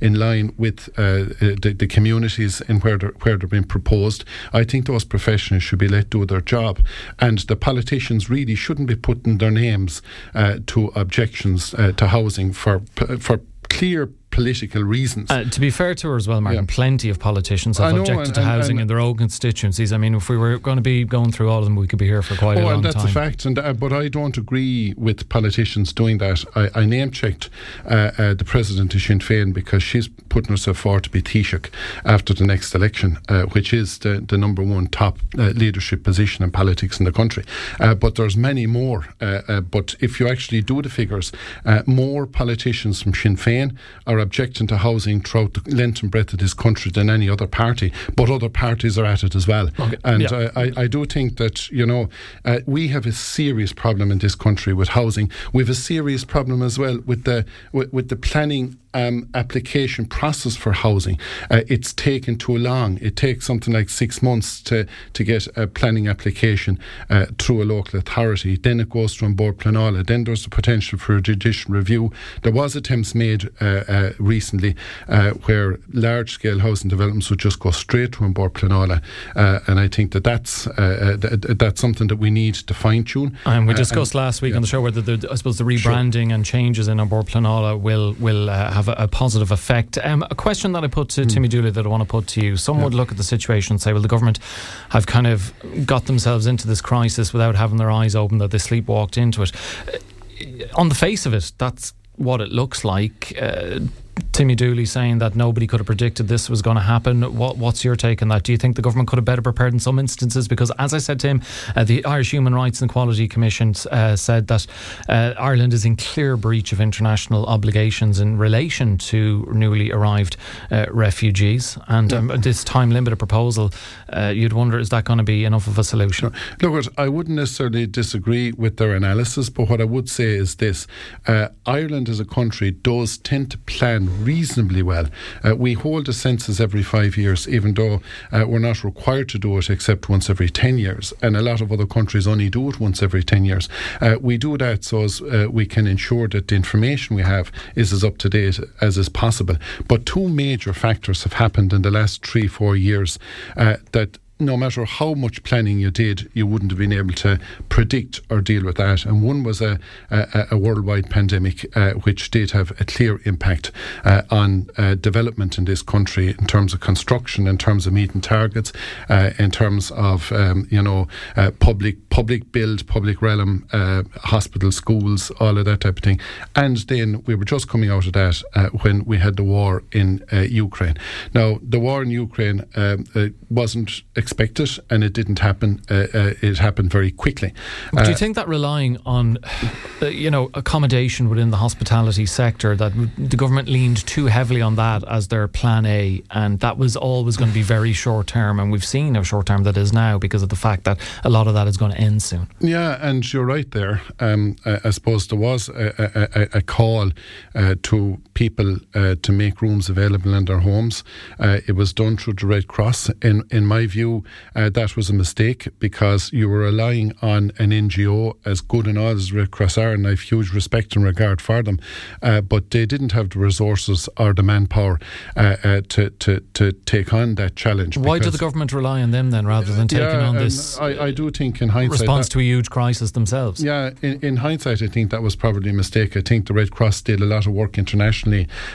in line with uh, the, the, communities in where they're, where they're being proposed. I think those professionals should be let do their job, and the politicians really shouldn't be putting their names uh, to objections uh, to housing for for clear political reasons. Uh, to be fair to her as well, Martin, yeah. plenty of politicians have know, objected and, to housing and, in their own constituencies. I mean, if we were going to be going through all of them, we could be here for quite oh, a long time. and that's time. a fact. And uh, but I don't agree with politicians doing that. I, I name checked uh, uh, the president of Sinn Féin because she's putting herself forward to be Taoiseach after the next election, uh, which is the, the number one top uh, leadership position in politics in the country. but there's many more. but if you actually do the figures, more politicians from Sinn Féin are objecting to housing throughout the length and breadth of this country than any other party, but other parties are at it as well. Okay. And yeah. I, I, do think that, you know, uh, we have a serious problem in this country with housing. We have a serious problem as well with the, with, with the planning um, application process for housing. Uh, it's taken too long. It takes something like six months to, to get a planning application uh, through a local authority. Then it goes to Bord Pleanála. Then there's the potential for a judicial review. There was attempts made uh, uh recently uh, where large scale housing developments would just go straight to Bord Pleanála. Uh, and I think that that's, th- that's something that we need to fine tune. And we discussed last week yeah. on the show whether the, I suppose the rebranding sure. and changes in Bord Pleanála will, will have have a, a positive effect. Um, a question that I put to mm. Timmy Dooley that I want to put to you. Some yeah. would look at the situation and say, well, the government have kind of got themselves into this crisis without having their eyes open, that they sleepwalked into it. Uh, on the face of it, that's what it looks like. Uh, Timmy Dooley saying that nobody could have predicted this was going to happen. What, what's your take on that? Do you think the government could have better prepared in some instances? Because, as I said to him, uh, the Irish Human Rights and Equality Commission uh, said that uh, Ireland is in clear breach of international obligations in relation to newly arrived uh, refugees. And um, this time limited proposal, uh, you'd wonder, is that going to be enough of a solution? Look, I wouldn't necessarily disagree with their analysis, but what I would say is this uh, Ireland as a country does tend to plan reasonably well. Uh, we hold a census every five years, even though uh, we're not required to do it except once every 10 years. And a lot of other countries only do it once every 10 years. Uh, we do that so as uh, we can ensure that the information we have is as up to date as is possible. But two major factors have happened in the last three, four years uh, that no matter how much planning you did, you wouldn't have been able to predict or deal with that. And one was a, a, a worldwide pandemic, uh, which did have a clear impact uh, on uh, development in this country in terms of construction, in terms of meeting targets, uh, in terms of um, you know uh, public public build, public realm, uh, hospitals, schools, all of that type of thing. And then we were just coming out of that when we had the war in Ukraine. Now the war in Ukraine um, wasn't expected, and it didn't happen. Uh, uh, it happened very quickly. Do you uh, think that relying on, uh, you know, accommodation within the hospitality sector, that the government leaned too heavily on that as their plan A, and that was always going to be very short term, and we've seen how short term that is now because of the fact that a lot of that is going to end soon. Yeah, and you're right there. Um, I, I, suppose there was a, a, a call uh, to people uh, to make rooms available in their homes. it was done through the Red Cross. In in my view uh, that was a mistake because you were relying on an NGO as good and all as Red Cross are, and I have huge respect and regard for them, uh, but they didn't have the resources or the manpower uh, uh to, to, to take on that challenge. Why did the government rely on them then rather than taking yeah, on this? I, I, do think in hindsight. Response that, to a huge crisis themselves. Yeah, in, in hindsight, I think that was probably a mistake. I think the Red Cross did a lot of work internationally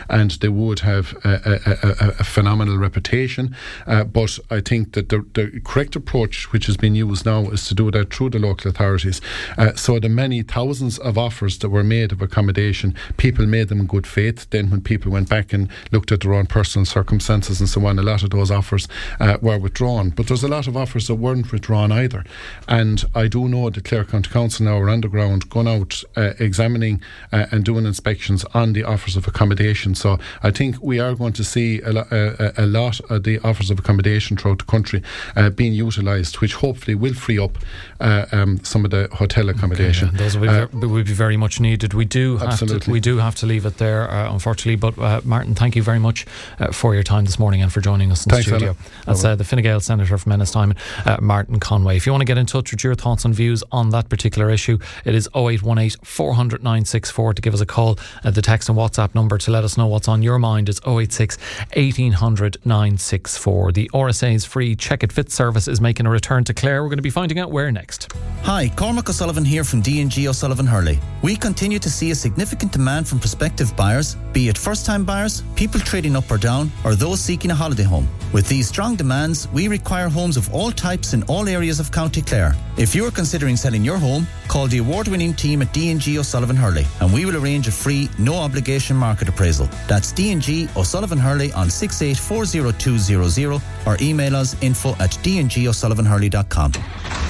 and they would have a, a, a, a phenomenal reputation, uh, but I think that the, the correct approach, which has been used now, is to do that through the local authorities. Uh, so the many thousands of offers that were made of accommodation, people made them in good faith. Then when people went back and looked at their own personal circumstances and so on, a lot of those offers uh, were withdrawn. But there's a lot of offers that weren't withdrawn either. And I do know that Clare County Council now are on the ground, going out, uh, examining uh, and doing inspections on the offers of accommodation. So I think we are going to see a, a, a lot of the offers of accommodation throughout the country uh, being utilised, which hopefully will free up uh, um, some of the hotel accommodation. Okay, those will be, uh, ver- will be, very much needed. We do have absolutely. to, we do have to leave it there, uh, unfortunately. But uh, Martin, thank you very much uh, for your time this morning and for joining us in Thanks, the studio. That's the Fine Gael Senator from Ennistimon, Martin Conway. If you want to get in touch with your thoughts and views on that particular issue, it is 0818 400 964 to give us a call. the text and WhatsApp number number to let us know what's on your mind is 086 1800 964. The RSA's free Check It Fits service is making a return to Clare. We're going to be finding out where next. Hi, Cormac O'Sullivan here from D&G O'Sullivan Hurley. We continue to see a significant demand from prospective buyers, be it first-time buyers, people trading up or down, or those seeking a holiday home. With these strong demands, we require homes of all types in all areas of County Clare. If you are considering selling your home, call the award-winning team at D&G O'Sullivan Hurley and we will arrange a free, no obligation market appraisal. That's D&G O'Sullivan Hurley on 6840200 or email us info at dngosullivanhurley.com.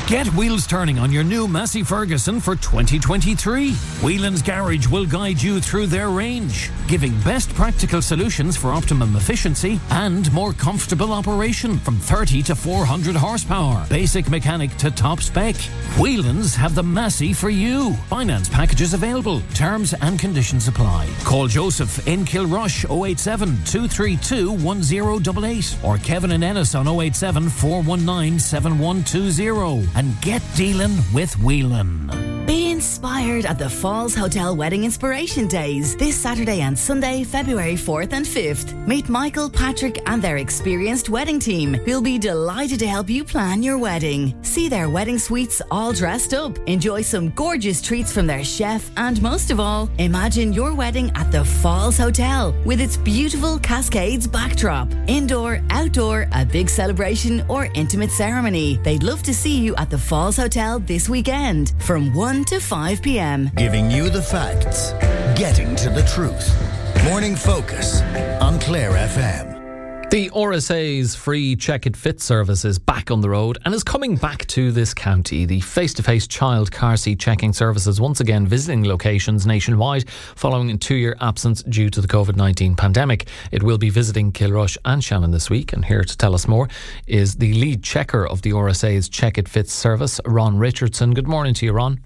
Get wheels turning on your new Massey Ferguson for 2023. Whelan's Garage will guide you through their range, giving best practical solutions for optimum efficiency and more comfortable operation from 30 to 400 horsepower, basic mechanic to top spec. Whelan's have the Massey for you. Finance packages available. Terms and conditions apply. Call Joseph in Kilrush 087 232 1088 or Kevin and Ennis on 087 419 7120 and get dealing with Whelan. Be inspired at the Falls Hotel Wedding Inspiration Days this Saturday and Sunday, February 4th and 5th. Meet Michael, Patrick, and their experienced wedding team who'll be delighted to help you plan your wedding. See their wedding suites all dressed up, enjoy some gorgeous treats from their chef, and most of all, imagine your wedding at the Falls Hotel with its beautiful Cascades backdrop. Indoor, outdoor, a big celebration, or intimate ceremony. They'd love to see you at the Falls Hotel this weekend from 1 to 5 p.m. Giving you the facts, getting to the truth. Morning Focus on Clare FM. The RSA's free Check It Fits service is back on the road and is coming back to this county. The face to face child car seat checking service is once again visiting locations nationwide following a two year absence due to the COVID 19 pandemic. It will be visiting Kilrush and Shannon this week. And here to tell us more is the lead checker of the RSA's Check It Fits service, Ron Richardson. Good morning to you, Ron.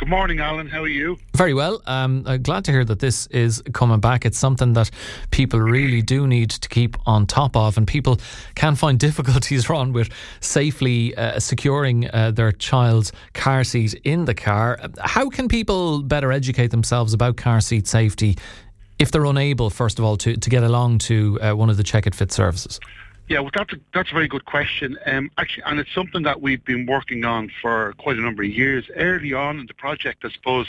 Good morning, Alan. How are you? Very well. Um, uh, glad to hear that this is coming back. It's something that people really do need to keep on top of, and people can find difficulties, Ron, with safely uh, securing uh, their child's car seat in the car. How can people better educate themselves about car seat safety if they're unable, first of all, to, to get along to uh, one of the Check It Fit services? Yeah, well, that's a, that's a very good question. Um, actually, and it's something that we've been working on for quite a number of years. Early on in the project, I suppose,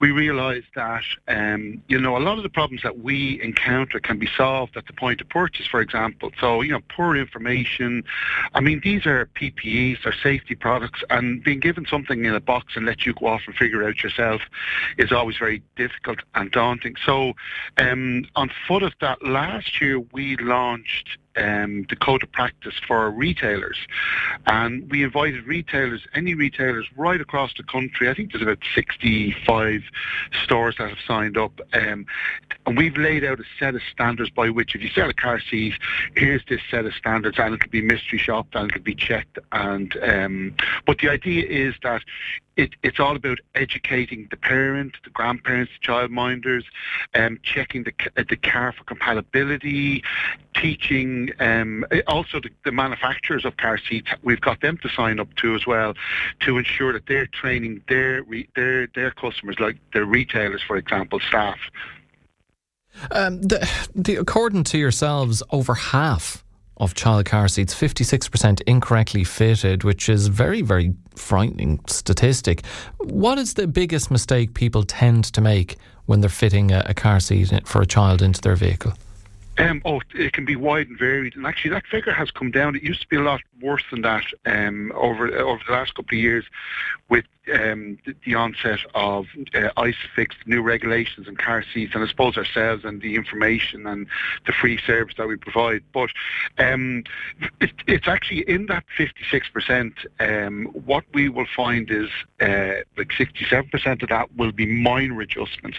we realised that um, you know a lot of the problems that we encounter can be solved at the point of purchase, for example. So you know, poor information. I mean, these are PPEs, they're safety products, and being given something in a box and let you go off and figure it out yourself is always very difficult and daunting. So, um, on foot of that, last year we launched um, the code of practice for retailers. And we invited retailers, any retailers right across the country. I think there's about 65 stores that have signed up. Um, and we've laid out a set of standards by which if you sell a car seat, here's this set of standards and it'll be mystery shopped and it'll be checked. And um, But the idea is that it, it's all about educating the parent, the grandparents, the childminders, um, checking the, the car for compatibility, teaching um, also the, the, manufacturers of car seats. We've got them to sign up to as well to ensure that they're training their their their customers, like their retailers, for example, staff. Um, the, the, according to yourselves, over half of child car seats, 56% incorrectly fitted, which is very, very frightening statistic. What is the biggest mistake people tend to make when they're fitting a, a car seat for a child into their vehicle? Um, oh, it can be wide and varied, and actually that figure has come down. It used to be a lot worse than that um, over over the last couple of years, with um, the, onset of uh, ISOFIX, new regulations and car seats, and I suppose ourselves and the information and the free service that we provide. But um, it, it's actually in that 56%, um, what we will find is uh, like 67% of that will be minor adjustments.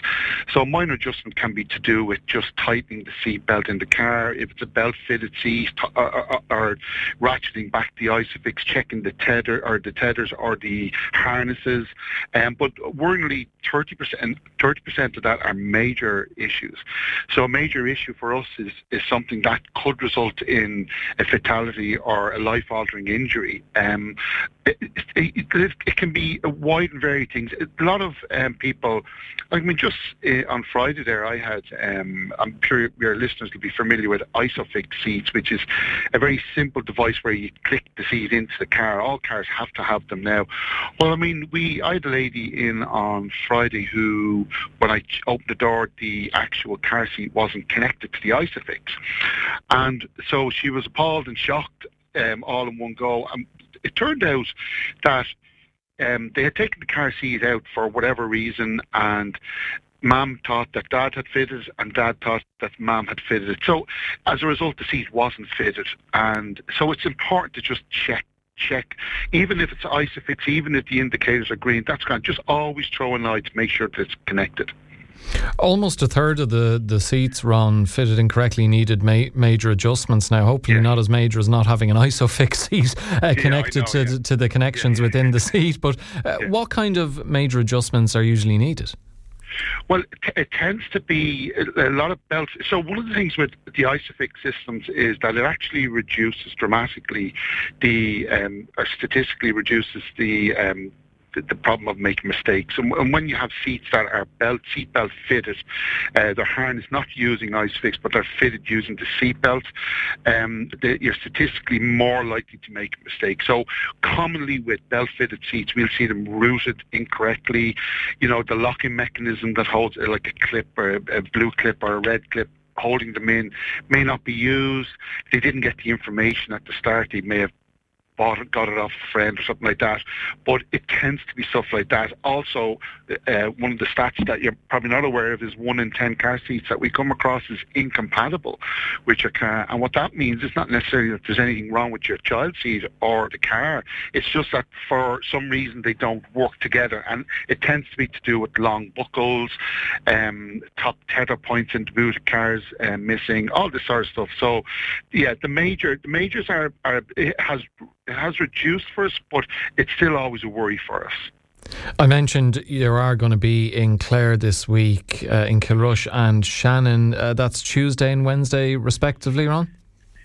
So minor adjustment can be to do with just tightening the seat belt in the car, if it's a belt fitted seat, or, or, or ratcheting back the ISOFIX, checking the tether or the tethers or the harness um, but worryingly, 30%, 30% of that are major issues. So a major issue for us is, is something that could result in a fatality or a life-altering injury. Um, it, it, it, can be a wide and varied things. A lot of um, people, I mean, just uh, on Friday there, I had, um, I'm sure your listeners will be familiar with Isofix seats, which is a very simple device where you click the seat into the car. All cars have to have them now. Well, I mean, we, I had a lady in on Friday who, when I opened the door, the actual car seat wasn't connected to the Isofix. And so she was appalled and shocked um, all in one go. And it turned out that um, they had taken the car seat out for whatever reason, and Mom thought that Dad had fitted, and Dad thought that Mom had fitted it. So, as a result, the seat wasn't fitted, and so it's important to just check check, even if it's isofix, even if the indicators are green, that's grand. Just always throw a light to make sure that it's connected. Almost a third of the, the seats, Ron, fitted incorrectly needed ma- major adjustments now. Hopefully, yeah. not as major as not having an ISOFIX seat uh, connected know, to, yeah. to the connections yeah, within the seat. But uh, what kind of major adjustments are usually needed? Well, it, it, tends to be a, lot of belts. So one of the things with the Isofix systems is that it actually reduces dramatically the, um, or statistically reduces the um, the, the problem of making mistakes. And, and, when you have seats that are belt seat belt fitted, uh, harness not using ISOFIX, but they're fitted using the seat belt, um, you're statistically more likely to make a mistake. So commonly with belt fitted seats, we'll see them routed incorrectly. You know, the locking mechanism that holds uh, like a clip or a, a blue clip or a red clip holding them in may not be used. They didn't get the information at the start. They may have bought it, got it off a friend or something like that. But it tends to be stuff like that. Also, uh, one of the stats that you're probably not aware of is one in ten car seats that we come across is incompatible with your car. And what that means is not necessarily that there's anything wrong with your child seat or the car. It's just that for some reason they don't work together. And it tends to be to do with long buckles, um, top tether points in the boot of cars uh, missing, all this sort of stuff. So, yeah, the major the majors are, are it has it has reduced for us, but it's still always a worry for us. I mentioned there are going to be in Clare this week, uh, in Kilrush and Shannon. Uh, that's Tuesday and Wednesday, respectively, Ron?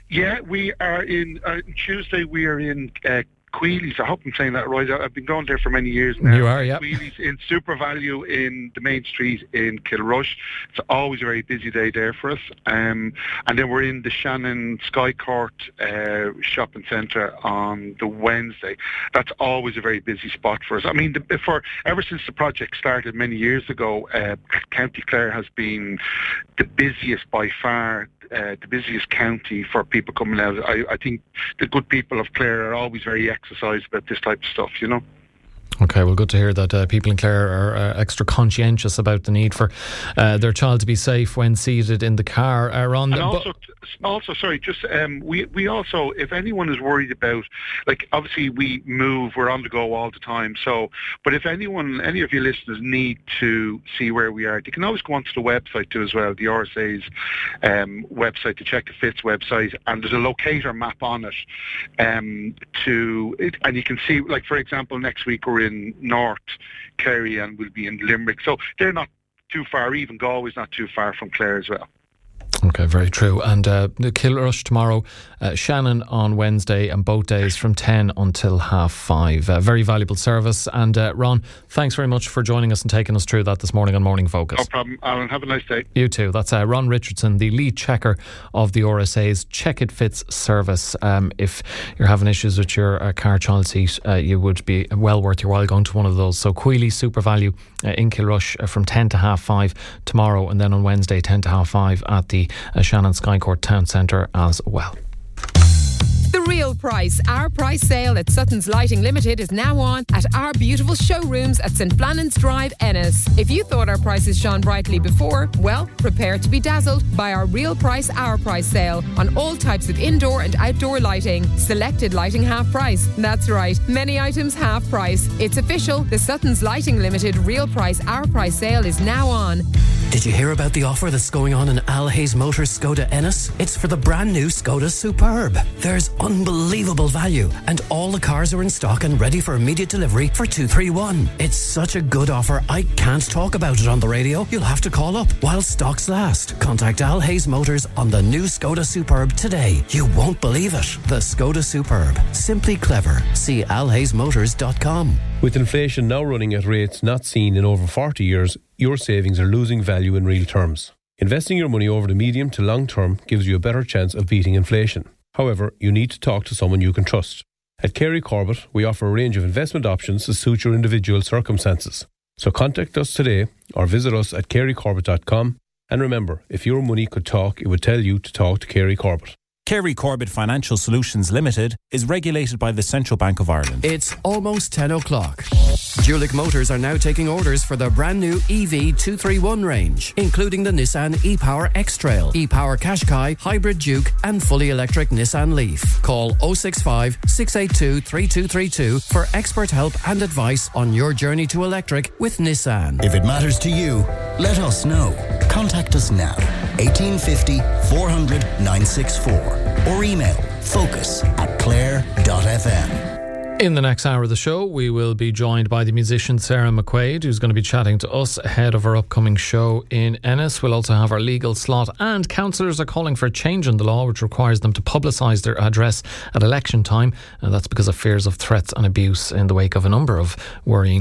Yeah, we are in uh, Tuesday. We are in uh, Queelys. I hope I'm saying that right. I've been going there for many years now. You are, yeah. Queelys in SuperValu in the main street in Kilrush. It's always a very busy day there for us. Um, and then we're in the Shannon Sky Court uh, shopping centre on the Wednesday. That's always a very busy spot for us. I mean, the, for ever since the project started many years ago, uh, County Clare has been the busiest by far uh, the busiest county for people coming out. I, I think the good people of Clare are always very exercised about this type of stuff, you know. Okay, well, good to hear that uh, people in Clare are uh, extra conscientious about the need for uh, their child to be safe when seated in the car. Ron, and also, also, sorry, just um, we we also, if anyone is worried about, like, obviously we move, we're on the go all the time. So, but if anyone, any of your listeners need to see where we are, they can always go onto the website too as well, the RSA's um, website, the Check the Fits website, and there's a locator map on it um, to, it, and you can see, like, for example, next week we're in North Kerry and we'll be in Limerick. So they're not too far. Even Galway's not too far from Clare as well. Okay, very true. And uh, the Kilrush tomorrow, uh, Shannon on Wednesday, and both days from 10 until half five. Uh, very valuable service. And uh, Ron, thanks very much for joining us and taking us through that this morning on Morning Focus. No problem, Alan. Have a nice day. You too. That's uh, Ron Richardson, the lead checker of the RSA's Check It Fits service. Um, if you're having issues with your uh, car child seat, you would be well worth your while going to one of those. So Queely SuperValu in Kilrush from 10 to half five tomorrow, and then on Wednesday, 10 to half five at the Shannon Skycourt Town Centre as well. The real price, our price sale at Sutton's Lighting Limited is now on at our beautiful showrooms at St Flannan's Drive, Ennis. If you thought our prices shone brightly before, well, prepare to be dazzled by our real price, our price sale on all types of indoor and outdoor lighting. Selected lighting half price. That's right, many items half price. It's official. The Sutton's Lighting Limited real price, our price sale is now on. Did you hear about the offer that's going on in Al Hayes Motors Skoda Ennis? It's for the brand new Skoda Superb. There's unbelievable value, and all the cars are in stock and ready for immediate delivery for 231. It's such a good offer, I can't talk about it on the radio. You'll have to call up while stocks last. Contact Al Hayes Motors on the new Skoda Superb today. You won't believe it. The Skoda Superb. Simply clever. See alhayesmotors.com. With inflation now running at rates not seen in over 40 years, your savings are losing value in real terms. Investing your money over the medium to long term gives you a better chance of beating inflation. However, you need to talk to someone you can trust. At Kerry Corbett, we offer a range of investment options to suit your individual circumstances. So contact us today or visit us at kerrycorbett.com. And remember, if your money could talk, it would tell you to talk to Kerry Corbett. Kerry Corbett Financial Solutions Limited is regulated by the Central Bank of Ireland. It's almost 10 o'clock. Julick Motors are now taking orders for their brand new EV 231 range, including the Nissan e-Power X-Trail, e-Power Qashqai, Hybrid Juke and fully electric Nissan Leaf. Call 065 682 3232 for expert help and advice on your journey to electric with Nissan. If it matters to you, let us know. Contact us now. 1850 400 964 or email focus at clare.fm. In the next hour of the show, we will be joined by the musician Sarah McQuaid, who's going to be chatting to us ahead of our upcoming show in Ennis. We'll also have our legal slot, and councillors are calling for a change in the law which requires them to publicise their address at election time. And that's because of fears of threats and abuse in the wake of a number of worrying